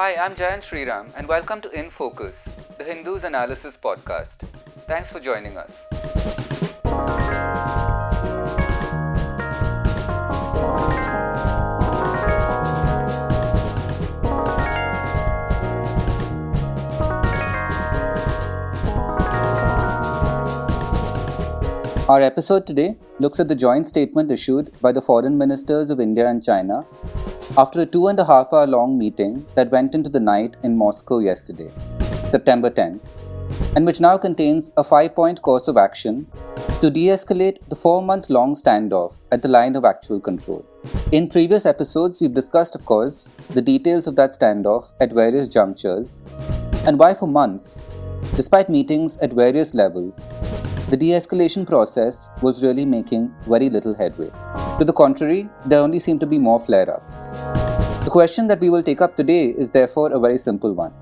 Hi, I'm Jayant Sriram, and welcome to In Focus, the Hindu's Analysis Podcast. Thanks for joining us. Our episode today looks at the joint statement issued by the foreign ministers of India and China after a two and a half hour long meeting that went into the night in Moscow yesterday, September 10th, and which now contains a five point course of action to de escalate the four month long standoff at the line of actual control. In previous episodes, we've discussed, of course, the details of that standoff at various junctures and why, for months, despite meetings at various levels, the de escalation process was really making very little headway. To the contrary, there only seemed to be more flare ups. The question that we will take up today is therefore a very simple one.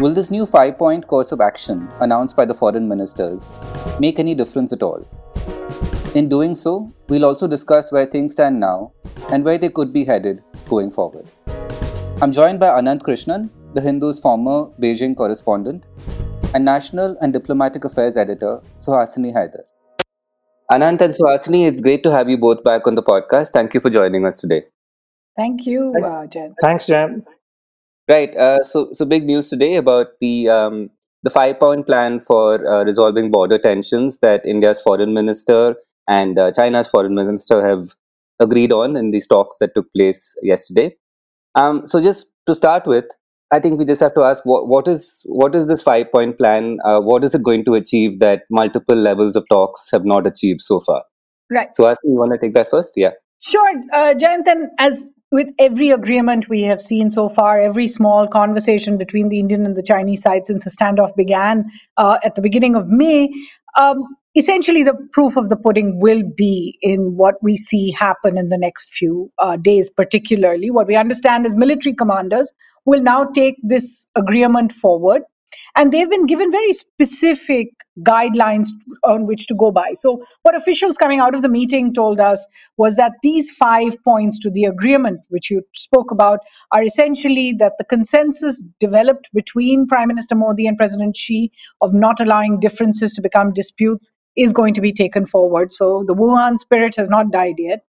Will this new five point course of action announced by the foreign ministers make any difference at all? In doing so, we'll also discuss where things stand now and where they could be headed going forward. I'm joined by Anant Krishnan, the Hindu's former Beijing correspondent, and National and Diplomatic Affairs Editor, Suhasini Haidar. Anant and Suhasini, it's great to have you both back on the podcast. Thank you for joining us today. Thank you, uh, Jen. Thanks, Jen. Right. Uh, so, so big news today about the um, the five point plan for uh, resolving border tensions that India's foreign minister and uh, China's foreign minister have agreed on in these talks that took place yesterday. Um, so, just to start with, I think we just have to ask what, what is what is this five point plan? Uh, what is it going to achieve that multiple levels of talks have not achieved so far? Right. So, Ashley, you want to take that first? Yeah. Sure, uh, Jayant. as with every agreement we have seen so far, every small conversation between the Indian and the Chinese side since the standoff began uh, at the beginning of May, um, essentially the proof of the pudding will be in what we see happen in the next few uh, days, particularly. What we understand is military commanders will now take this agreement forward. And they've been given very specific guidelines on which to go by. So, what officials coming out of the meeting told us was that these five points to the agreement, which you spoke about, are essentially that the consensus developed between Prime Minister Modi and President Xi of not allowing differences to become disputes is going to be taken forward. So, the Wuhan spirit has not died yet.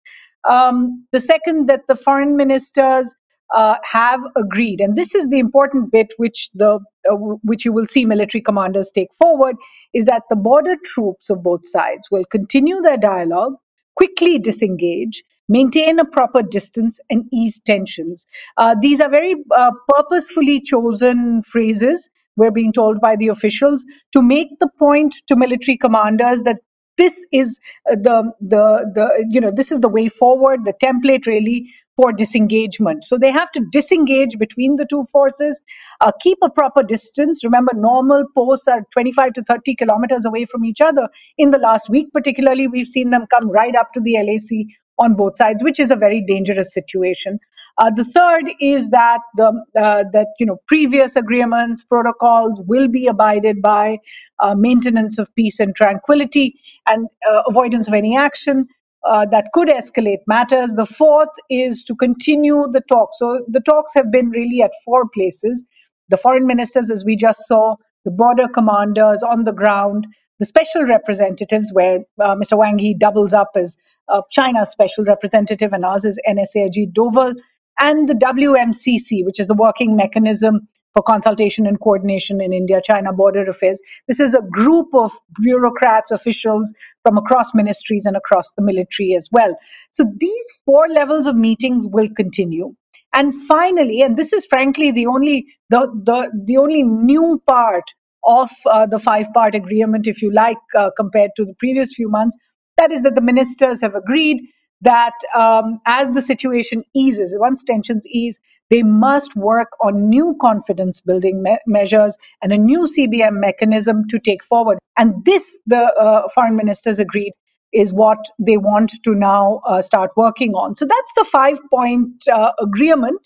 Um, the second, that the foreign ministers uh, have agreed, and this is the important bit which the uh, which you will see military commanders take forward, is that the border troops of both sides will continue their dialogue, quickly disengage, maintain a proper distance, and ease tensions. Uh, these are very uh, purposefully chosen phrases. We're being told by the officials to make the point to military commanders that this is uh, the the the you know this is the way forward the template really for disengagement. So they have to disengage between the two forces, uh, keep a proper distance. Remember, normal posts are 25 to 30 kilometers away from each other. In the last week, particularly, we've seen them come right up to the LAC on both sides, which is a very dangerous situation. Uh, the third is that the uh, that you know previous agreements, protocols will be abided by, uh, maintenance of peace and tranquility, and uh, avoidance of any action uh, that could escalate matters. The fourth is to continue the talks. So the talks have been really at four places. The foreign ministers, as we just saw, the border commanders on the ground, the special representatives, where uh, Mr. Wang Yi doubles up as uh, China's special representative and ours is NSA Ajit Doval, and the WMCC, which is the working mechanism for consultation and coordination in India China border affairs. This is a group of bureaucrats, officials from across ministries and across the military as well. So these four levels of meetings will continue. And finally, and this is frankly the only the the, the only new part of uh, the five part agreement, if you like, uh, compared to the previous few months, that is that the ministers have agreed that um, as the situation eases, once tensions ease, they must work on new confidence building me- measures and a new CBM mechanism to take forward. And this, the uh, foreign ministers agreed, is what they want to now uh, start working on. So that's the five point uh, agreement.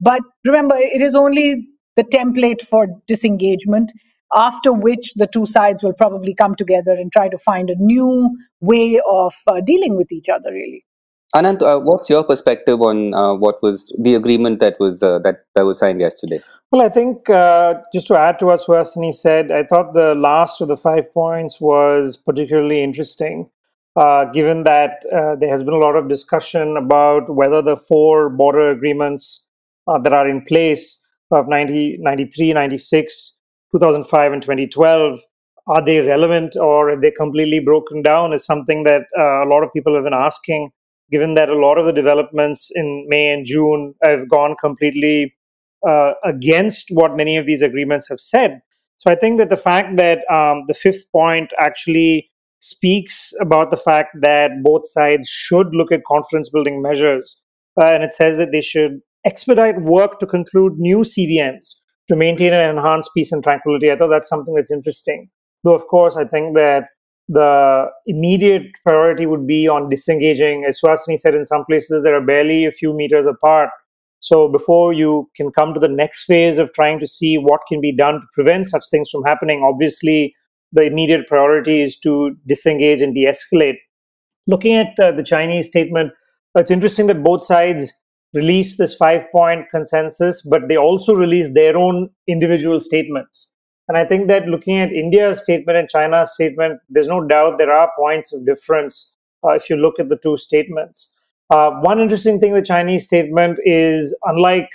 But remember, it is only the template for disengagement, after which the two sides will probably come together and try to find a new way of uh, dealing with each other, really. Anant, uh, what's your perspective on uh, what was the agreement that was uh, that that was signed yesterday? Well, I think uh, just to add to what Suhasini said, I thought the last of the five points was particularly interesting, uh, given that uh, there has been a lot of discussion about whether the four border agreements that are in place of 90, 93, 96, 2005, and 2012 are they relevant or are they completely broken down is something that a lot of people have been asking given that a lot of the developments in may and june have gone completely uh, against what many of these agreements have said. So i think that the fact that um, the fifth point actually speaks about the fact that both sides should look at confidence building measures uh, and it says that they should expedite work to conclude new cbms to maintain and enhance peace and tranquility. I thought that's something that's interesting. Though, of course, I think that the immediate priority would be on disengaging. As Suhasini said, in some places there are barely a few meters apart. So before you can come to the next phase of trying to see what can be done to prevent such things from happening, obviously the immediate priority is to disengage and de-escalate. Looking at uh, the Chinese statement, it's interesting that both sides released this five-point consensus, but they also released their own individual statements. And I think that looking at India's statement and China's statement, there's no doubt there are points of difference uh, if you look at the two statements. Uh, one interesting thing the Chinese statement is unlike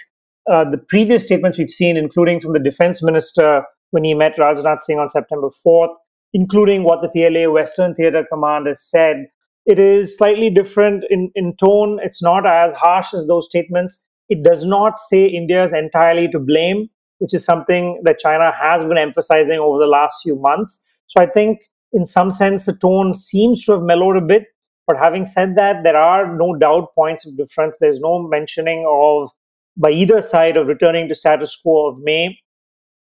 uh, the previous statements we've seen, including from the defense minister when he met Rajnath Singh on September 4th, including what the PLA Western Theater Command has said, it is slightly different in, in tone. It's not as harsh as those statements. It does not say India is entirely to blame which is something that China has been emphasizing over the last few months. So I think, in some sense, the tone seems to have mellowed a bit. But having said that, there are no doubt points of difference. There's no mentioning of, by either side, of returning to status quo of May.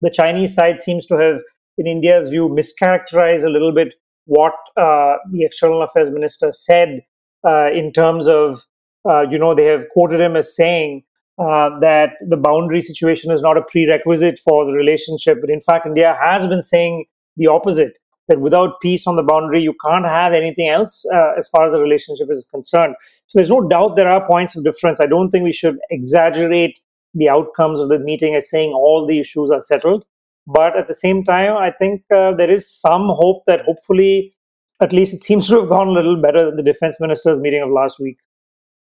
The Chinese side seems to have, in India's view, mischaracterized a little bit what uh, the external affairs minister said uh, in terms of, uh, you know, they have quoted him as saying uh, that the boundary situation is not a prerequisite for the relationship. But in fact, India has been saying the opposite that without peace on the boundary, you can't have anything else uh, as far as the relationship is concerned. So there's no doubt there are points of difference. I don't think we should exaggerate the outcomes of the meeting as saying all the issues are settled. But at the same time, I think uh, there is some hope that hopefully, at least it seems to have gone a little better than the defense minister's meeting of last week.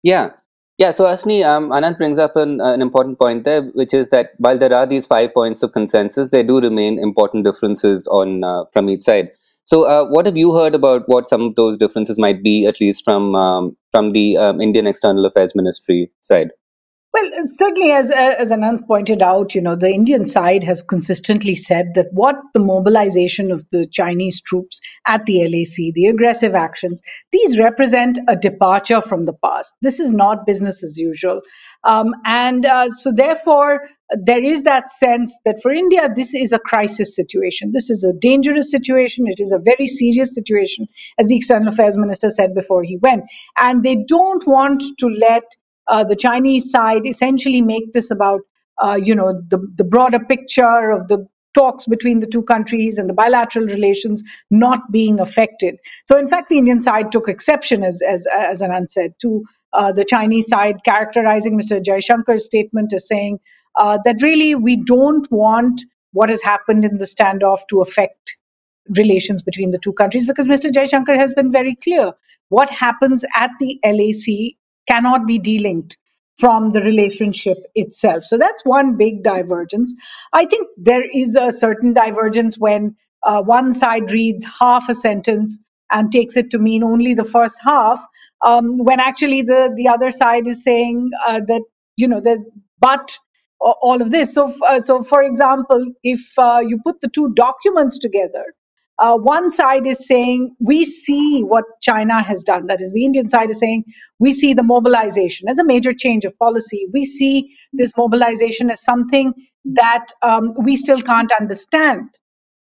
Yeah, yeah, Suhasini, um, Anant brings up an, uh, an important point there, which is that while there are these five points of consensus, there do remain important differences on uh, from each side. So, uh, what have you heard about what some of those differences might be, at least from um, from the um, Indian External Affairs Ministry side? Well, certainly, as as Anant pointed out, you know, the Indian side has consistently said that what the mobilization of the Chinese troops at the LAC, the aggressive actions, these represent a departure from the past. This is not business as usual, um, and uh, so therefore there is that sense that for India this is a crisis situation. This is a dangerous situation. It is a very serious situation, as the External Affairs Minister said before he went, and they don't want to let uh, the Chinese side essentially make this about, uh, you know, the, the broader picture of the talks between the two countries and the bilateral relations not being affected. So, in fact, the Indian side took exception, as as as Anant said, to uh, the Chinese side characterizing Mr. Jaishankar's statement as saying uh, that really we don't want what has happened in the standoff to affect relations between the two countries because Mr. Jaishankar has been very clear. What happens at the LAC cannot be delinked from the relationship itself. So that's one big divergence. I think there is a certain divergence when uh, one side reads half a sentence and takes it to mean only the first half, um, when actually the, the other side is saying uh, that, you know, that but all of this. So, uh, so for example, if uh, you put the two documents together, uh, one side is saying we see what China has done. That is, the Indian side is saying we see the mobilization as a major change of policy. We see this mobilization as something that um, we still can't understand.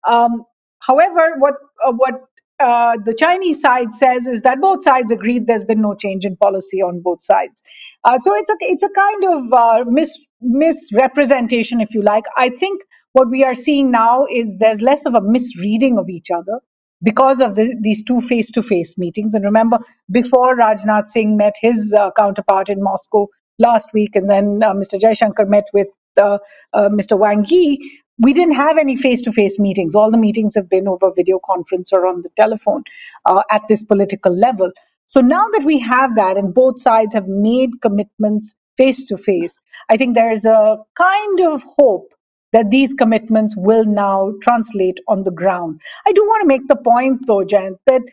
Um, however, what uh, what uh, the Chinese side says is that both sides agreed there's been no change in policy on both sides. Uh, so it's a it's a kind of uh, mis misrepresentation, if you like. I think what we are seeing now is there's less of a misreading of each other. because of the, these two face-to-face meetings. And remember, before Rajnath Singh met his uh, counterpart in Moscow last week, and then uh, Mr. Jaishankar met with uh, uh, Mr. Wang Yi, we didn't have any face-to-face meetings. All the meetings have been over video conference or on the telephone uh, at this political level. So now that we have that, and both sides have made commitments face-to-face, I think there is a kind of hope that these commitments will now translate on the ground. I do want to make the point, though, Jen, that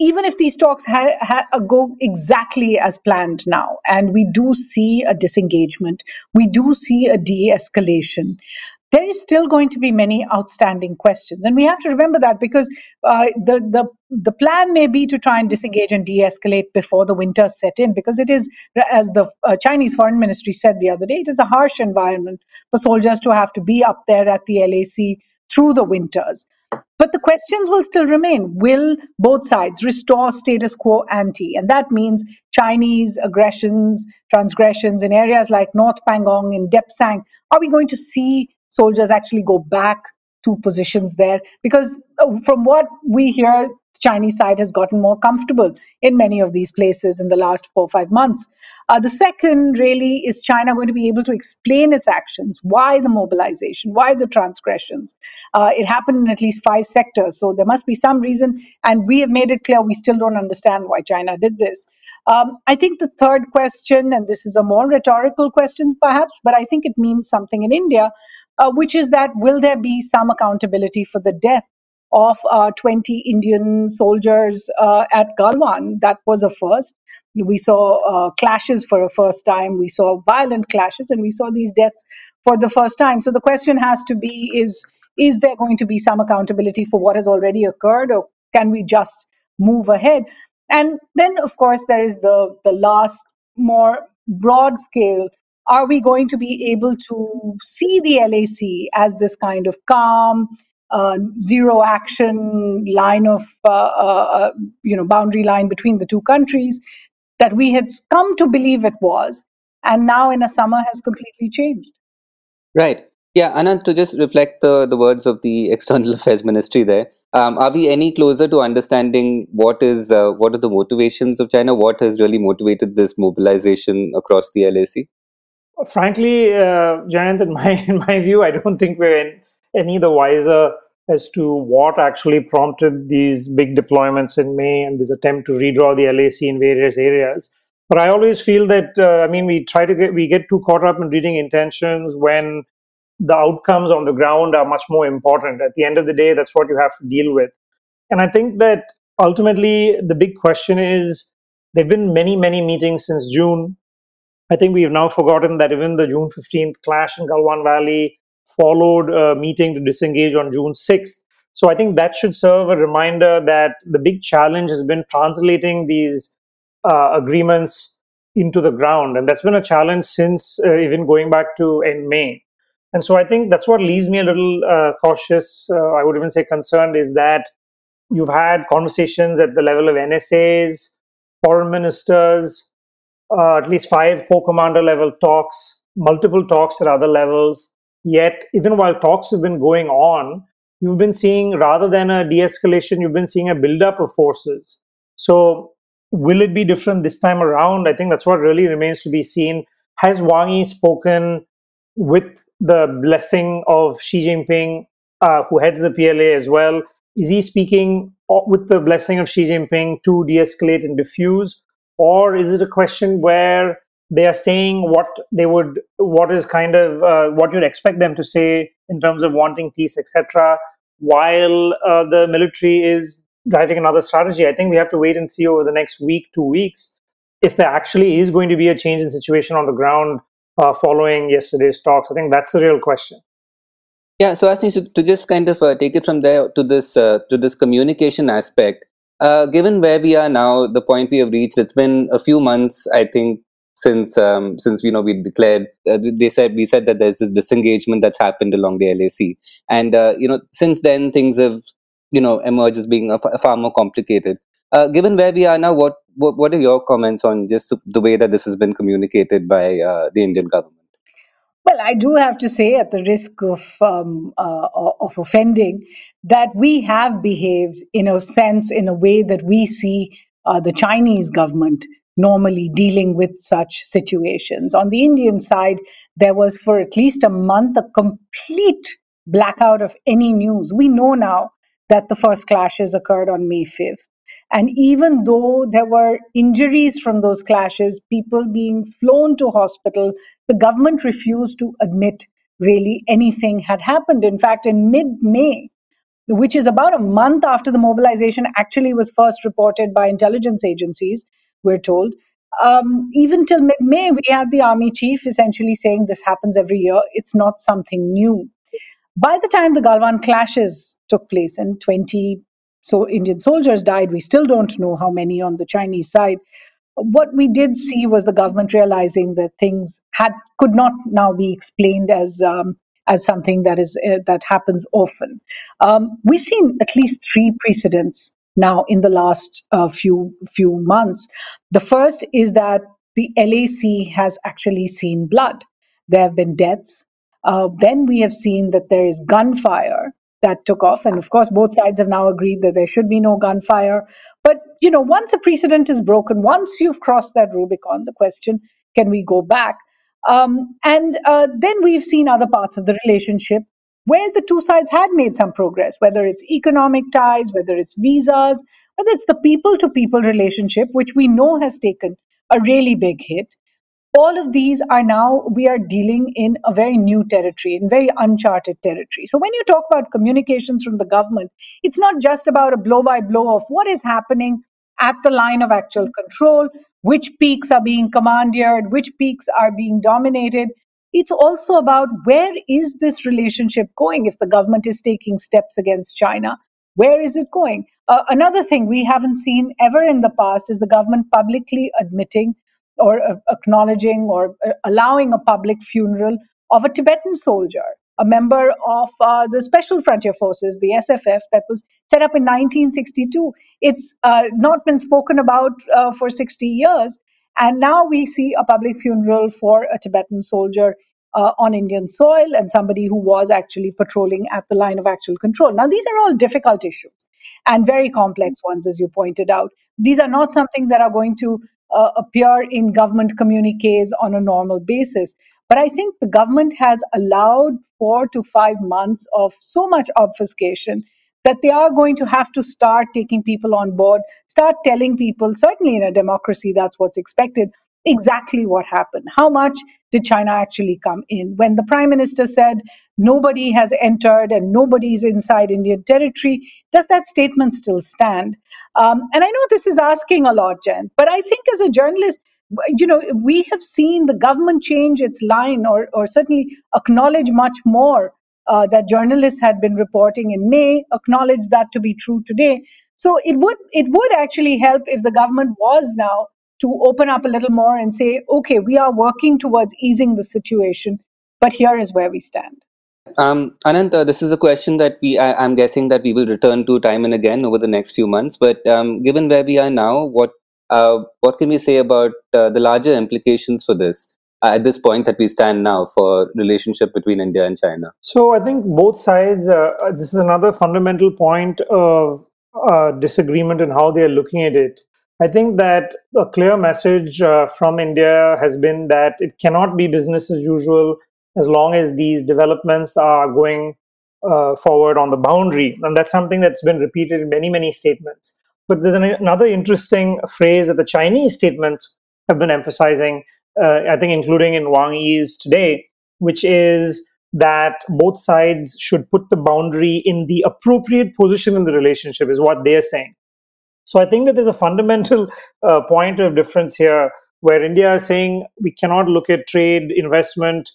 even if these talks ha- ha- go exactly as planned now, and we do see a disengagement, we do see a de escalation, there is still going to be many outstanding questions. And we have to remember that because uh, the, the, the plan may be to try and disengage and de escalate before the winters set in, because it is, as the uh, Chinese Foreign Ministry said the other day, it is a harsh environment for soldiers to have to be up there at the LAC through the winters. But the questions will still remain. Will both sides restore status quo ante? And that means Chinese aggressions, transgressions in areas like North Pangong, in Depsang. Are we going to see soldiers actually go back to positions there? Because uh, from what we hear, the Chinese side has gotten more comfortable in many of these places in the last four or five months. Uh, the second, really, is China going to be able to explain its actions? Why the mobilization? Why the transgressions? Uh, it happened in at least five sectors, so there must be some reason, and we have made it clear we still don't understand why China did this. Um, I think the third question, and this is a more rhetorical question perhaps, but I think it means something in India, uh, which is that will there be some accountability for the death of uh, 20 Indian soldiers uh, at Galwan. That was a first. We saw uh, clashes for a first time. We saw violent clashes, and we saw these deaths for the first time. So the question has to be: Is is there going to be some accountability for what has already occurred, or can we just move ahead? And then, of course, there is the the last more broad scale are we going to be able to see the LAC as this kind of calm, uh, zero action line of uh, uh, uh, you know boundary line between the two countries that we had come to believe it was, and now in a summer has completely changed. Right. Yeah, Anant, to just reflect the, the words of the External Affairs Ministry there, um, are we any closer to understanding what is uh, what are the motivations of China? What has really motivated this mobilization across the LAC? Frankly, uh, Jayant, in my in my view, I don't think we're in, any the wiser as to what actually prompted these big deployments in May and this attempt to redraw the LAC in various areas. But I always feel that uh, I mean we try to get we get too caught up in reading intentions when the outcomes on the ground are much more important. At the end of the day, that's what you have to deal with. And I think that ultimately the big question is there have been many many meetings since June. I think we have now forgotten that even the June 15th clash in Galwan Valley followed a meeting to disengage on June 6th. So I think that should serve a reminder that the big challenge has been translating these uh, agreements into the ground. And that's been a challenge since uh, even going back to end May. And so I think that's what leaves me a little uh, cautious. Uh, I would even say concerned is that you've had conversations at the level of NSAs, foreign ministers, uh, at least five corps commander level talks, multiple talks at other levels Yet, even while talks have been going on, you've been seeing rather than a de escalation, you've been seeing a buildup of forces. So, will it be different this time around? I think that's what really remains to be seen. Has Wang Yi spoken with the blessing of Xi Jinping, uh, who heads the PLA as well? Is he speaking with the blessing of Xi Jinping to de escalate and diffuse? Or is it a question where they are saying what they would what is kind of uh, what you'd expect them to say in terms of wanting peace etc while uh, the military is driving another strategy? I think we have to wait and see over the next week two weeks if there actually is going to be a change in situation on the ground uh, following yesterday's talks. I think that's the real question. Yeah Suhasini to, to just kind of uh, take it from there to this uh, to this communication aspect uh, given where we are now, the point we have reached, it's been a few months, I think, since um, since you know we declared uh, they said we said that there's this disengagement that's happened along the LAC and uh, you know since then things have you know emerged as being a, far more complicated. Uh, given where we are now what, what what are your comments on just the way that this has been communicated by uh, the Indian government Well, I do have to say, at the risk of um, uh, of offending, that we have behaved in a sense, in a way that we see uh, the Chinese government normally dealing with such situations. On the Indian side, there was for at least a month a complete blackout of any news. We know now that the first clashes occurred on May 5th. And even though there were injuries from those clashes, people being flown to hospital, the government refused to admit really anything had happened. In fact, in mid May, which is about a month after the mobilization actually was first reported by intelligence agencies, we're told. Um, even till mid May, we had the army chief essentially saying this happens every year. It's not something new. By the time the Galwan clashes took place and 20 so Indian soldiers died, we still don't know how many on the Chinese side. What we did see was the government realizing that things had could not now be explained as um, as something that is uh, that happens often. Um, we've seen at least three precedents now in the last uh, few few months. The first is that the LAC has actually seen blood. There have been deaths. Uh, then we have seen that there is gunfire that took off, and of course, both sides have now agreed that there should be no gunfire. But you know, once a precedent is broken, once you've crossed that Rubicon, the question: Can we go back? Um, and uh, then we've seen other parts of the relationship where the two sides had made some progress, whether it's economic ties, whether it's visas, whether it's the people to people relationship, which we know has taken a really big hit all of these are now we are dealing in a very new territory in very uncharted territory. So when you talk about communications from the government it's not just about a blow by blow of what is happening at the line of actual control which peaks are being commandeered which peaks are being dominated. It's also about where is this relationship going if the government is taking steps against china? Where is it going? Uh, another thing we haven't seen ever in the past is the government publicly admitting or uh, acknowledging or uh, allowing a public funeral of a Tibetan soldier, a member of uh, the Special Frontier Forces, the SFF, that was set up in 1962. It's uh, not been spoken about uh, for 60 years. And now we see a public funeral for a Tibetan soldier uh, on Indian soil and somebody who was actually patrolling at the line of actual control. Now, these are all difficult issues and very complex ones, as you pointed out. These are not something that are going to uh, appear in government communiques on a normal basis. But I think the government has allowed four to five months of so much obfuscation that they are going to have to start taking people on board, start telling people, certainly in a democracy, that's what's expected, exactly what happened. How much did China actually come in? When the prime minister said nobody has entered and nobody is inside Indian territory, does that statement still stand? Um, and I know this is asking a lot, Jen, but I think as a journalist, you know, we have seen the government change its line or, or certainly acknowledge much more uh, that journalists had been reporting in May, acknowledge that to be true today. So it would it would actually help if the government was now to open up a little more and say, okay, we are working towards easing the situation, but here is where we stand. Um, Anant, uh, this is a question that we, I, am guessing that we will return to time and again over the next few months. But um, given where we are now, what uh, what can we say about uh, the larger implications for this uh, at this point that we stand now for relationship between India and China? So I think both sides. Uh, uh, this is another fundamental point of disagreement in how they are looking at it. I think that a clear message from India has been that it cannot be business as usual as long as these developments are going uh, forward on the boundary. And that's something that's been repeated in many, many statements. But there's an, another interesting phrase that the Chinese statements have been emphasizing, uh, I think, including in Wang Yi's today, which is that both sides should put the boundary in the appropriate position in the relationship, is what they're saying. So I think that there's a fundamental uh, point of difference here where India is saying we cannot look at trade, investment,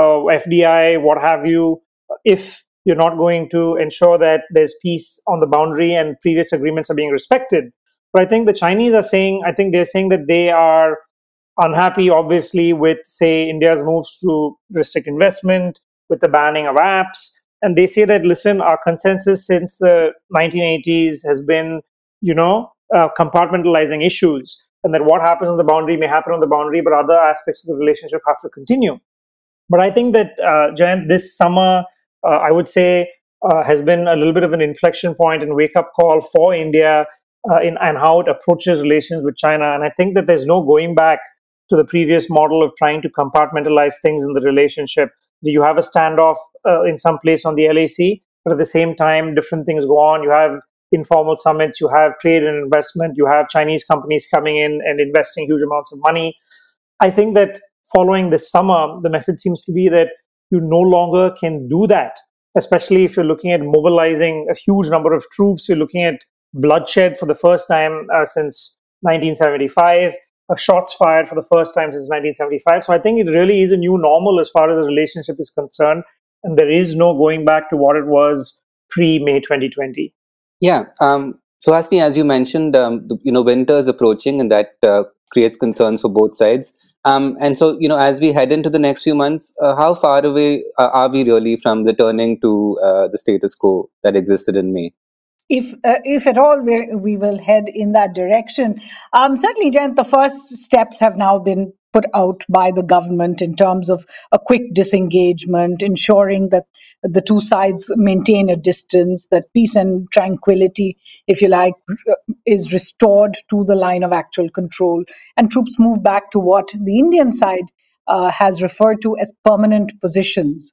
FDI, what have you, if you're not going to ensure that there's peace on the boundary and previous agreements are being respected. But I think the Chinese are saying, I think they're saying that they are unhappy, obviously, with, say, India's moves to restrict investment, with the banning of apps. And they say that, listen, our consensus since the 1980s has been, you know, uh, compartmentalizing issues. And that what happens on the boundary may happen on the boundary, but other aspects of the relationship have to continue. But I think that, uh, Jayant, this summer, uh, I would say, uh, has been a little bit of an inflection point and wake up call for India uh, in and how it approaches relations with China. And I think that there's no going back to the previous model of trying to compartmentalize things in the relationship. You have a standoff uh, in some place on the LAC, but at the same time, different things go on. You have informal summits, you have trade and investment, you have Chinese companies coming in and investing huge amounts of money. I think that following this summer, the message seems to be that you no longer can do that, especially if you're looking at mobilizing a huge number of troops. You're looking at bloodshed for the first time uh, since 1975, uh, shots fired for the first time since 1975. So I think it really is a new normal as far as the relationship is concerned. And there is no going back to what it was pre May 2020. Yeah. Um, Suhasini, as you mentioned, um, you know, winter is approaching, and that uh, creates concerns for both sides. Um, and so, you know, as we head into the next few months, uh, how far away uh, are we really from returning to uh, the status quo that existed in May? If, uh, if at all we, we will head in that direction. Um, certainly, Jen, the first steps have now been put out by the government in terms of a quick disengagement, ensuring that the two sides maintain a distance, that peace and tranquility, if you like, is restored to the line of actual control, and troops move back to what the Indian side uh, has referred to as permanent positions.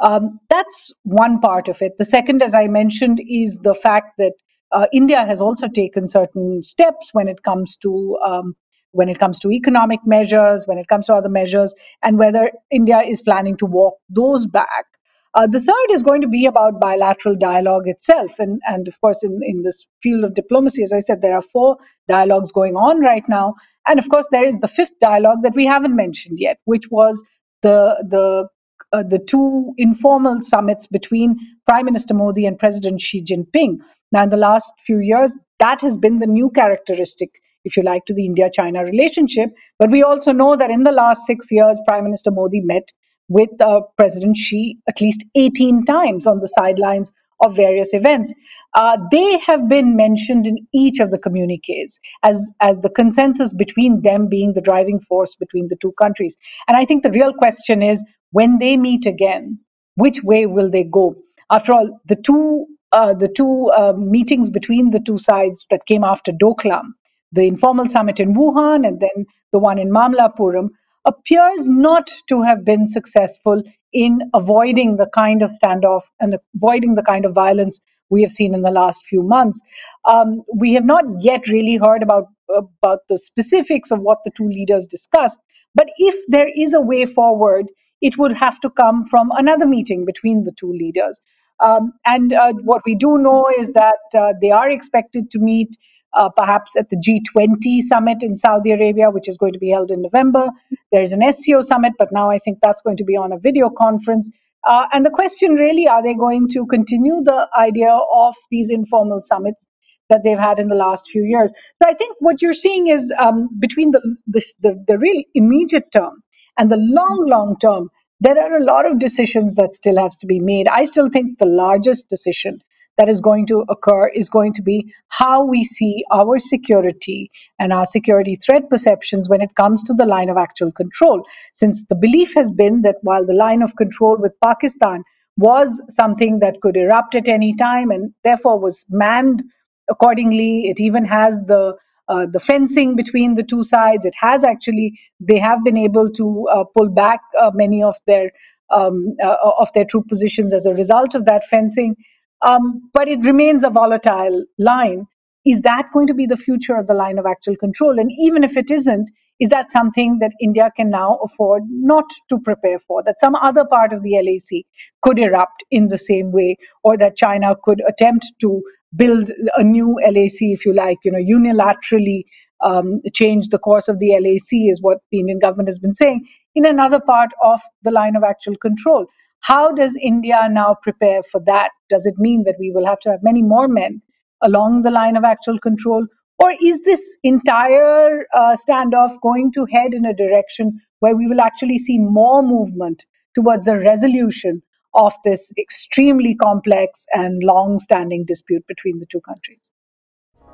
Um, that's one part of it. The second, as I mentioned, is the fact that uh, India has also taken certain steps when it comes to um, when it comes to economic measures, when it comes to other measures, and whether India is planning to walk those back. Uh, the third is going to be about bilateral dialogue itself. And, and of course, in, in this field of diplomacy, as I said, there are four dialogues going on right now. And of course, there is the fifth dialogue that we haven't mentioned yet, which was the, the, uh, the two informal summits between Prime Minister Modi and President Xi Jinping. Now, in the last few years, that has been the new characteristic, if you like, to the India China relationship. But we also know that in the last six years, Prime Minister Modi met with uh, President Xi at least 18 times on the sidelines of various events. Uh, they have been mentioned in each of the communiques as, as the consensus between them being the driving force between the two countries. And I think the real question is when they meet again, which way will they go? After all, the two uh, the two uh, meetings between the two sides that came after Doklam, the informal summit in Wuhan and then the one in Mamallapuram, appears not to have been successful in avoiding the kind of standoff and avoiding the kind of violence we have seen in the last few months. Um, we have not yet really heard about about the specifics of what the two leaders discussed. But if there is a way forward, it would have to come from another meeting between the two leaders. Um, and uh, what we do know is that uh, they are expected to meet uh, perhaps at the G20 summit in Saudi Arabia, which is going to be held in November. There's an SCO summit, but now I think that's going to be on a video conference. Uh, and the question really are they going to continue the idea of these informal summits that they've had in the last few years? So I think what you're seeing is um, between the, the, the, the real immediate term and the long, long term, there are a lot of decisions that still have to be made. I still think the largest decision that is going to occur is going to be how we see our security and our security threat perceptions when it comes to the line of actual control. Since the belief has been that while the line of control with Pakistan was something that could erupt at any time and therefore was manned accordingly, it even has the uh, the fencing between the two sides. It has actually they have been able to uh, pull back uh, many of their um, uh, of their troop positions as a result of that fencing um, but it remains a volatile line. Is that going to be the future of the line of actual control? And even if it isn't, is that something that India can now afford not to prepare for? That some other part of the LAC could erupt in the same way, or that China could attempt to build a new LAC, if you like, you know, unilaterally um, change the course of the LAC, is what the Indian government has been saying, in another part of the line of actual control. How does India now prepare for that? Does it mean that we will have to have many more men along the line of actual control? Or is this entire uh, standoff going to head in a direction where we will actually see more movement towards the resolution of this extremely complex and long standing dispute between the two countries?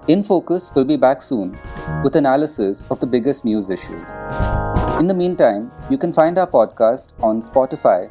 In Focus will be back soon with analysis of the biggest news issues. In the meantime, you can find our podcast on Spotify,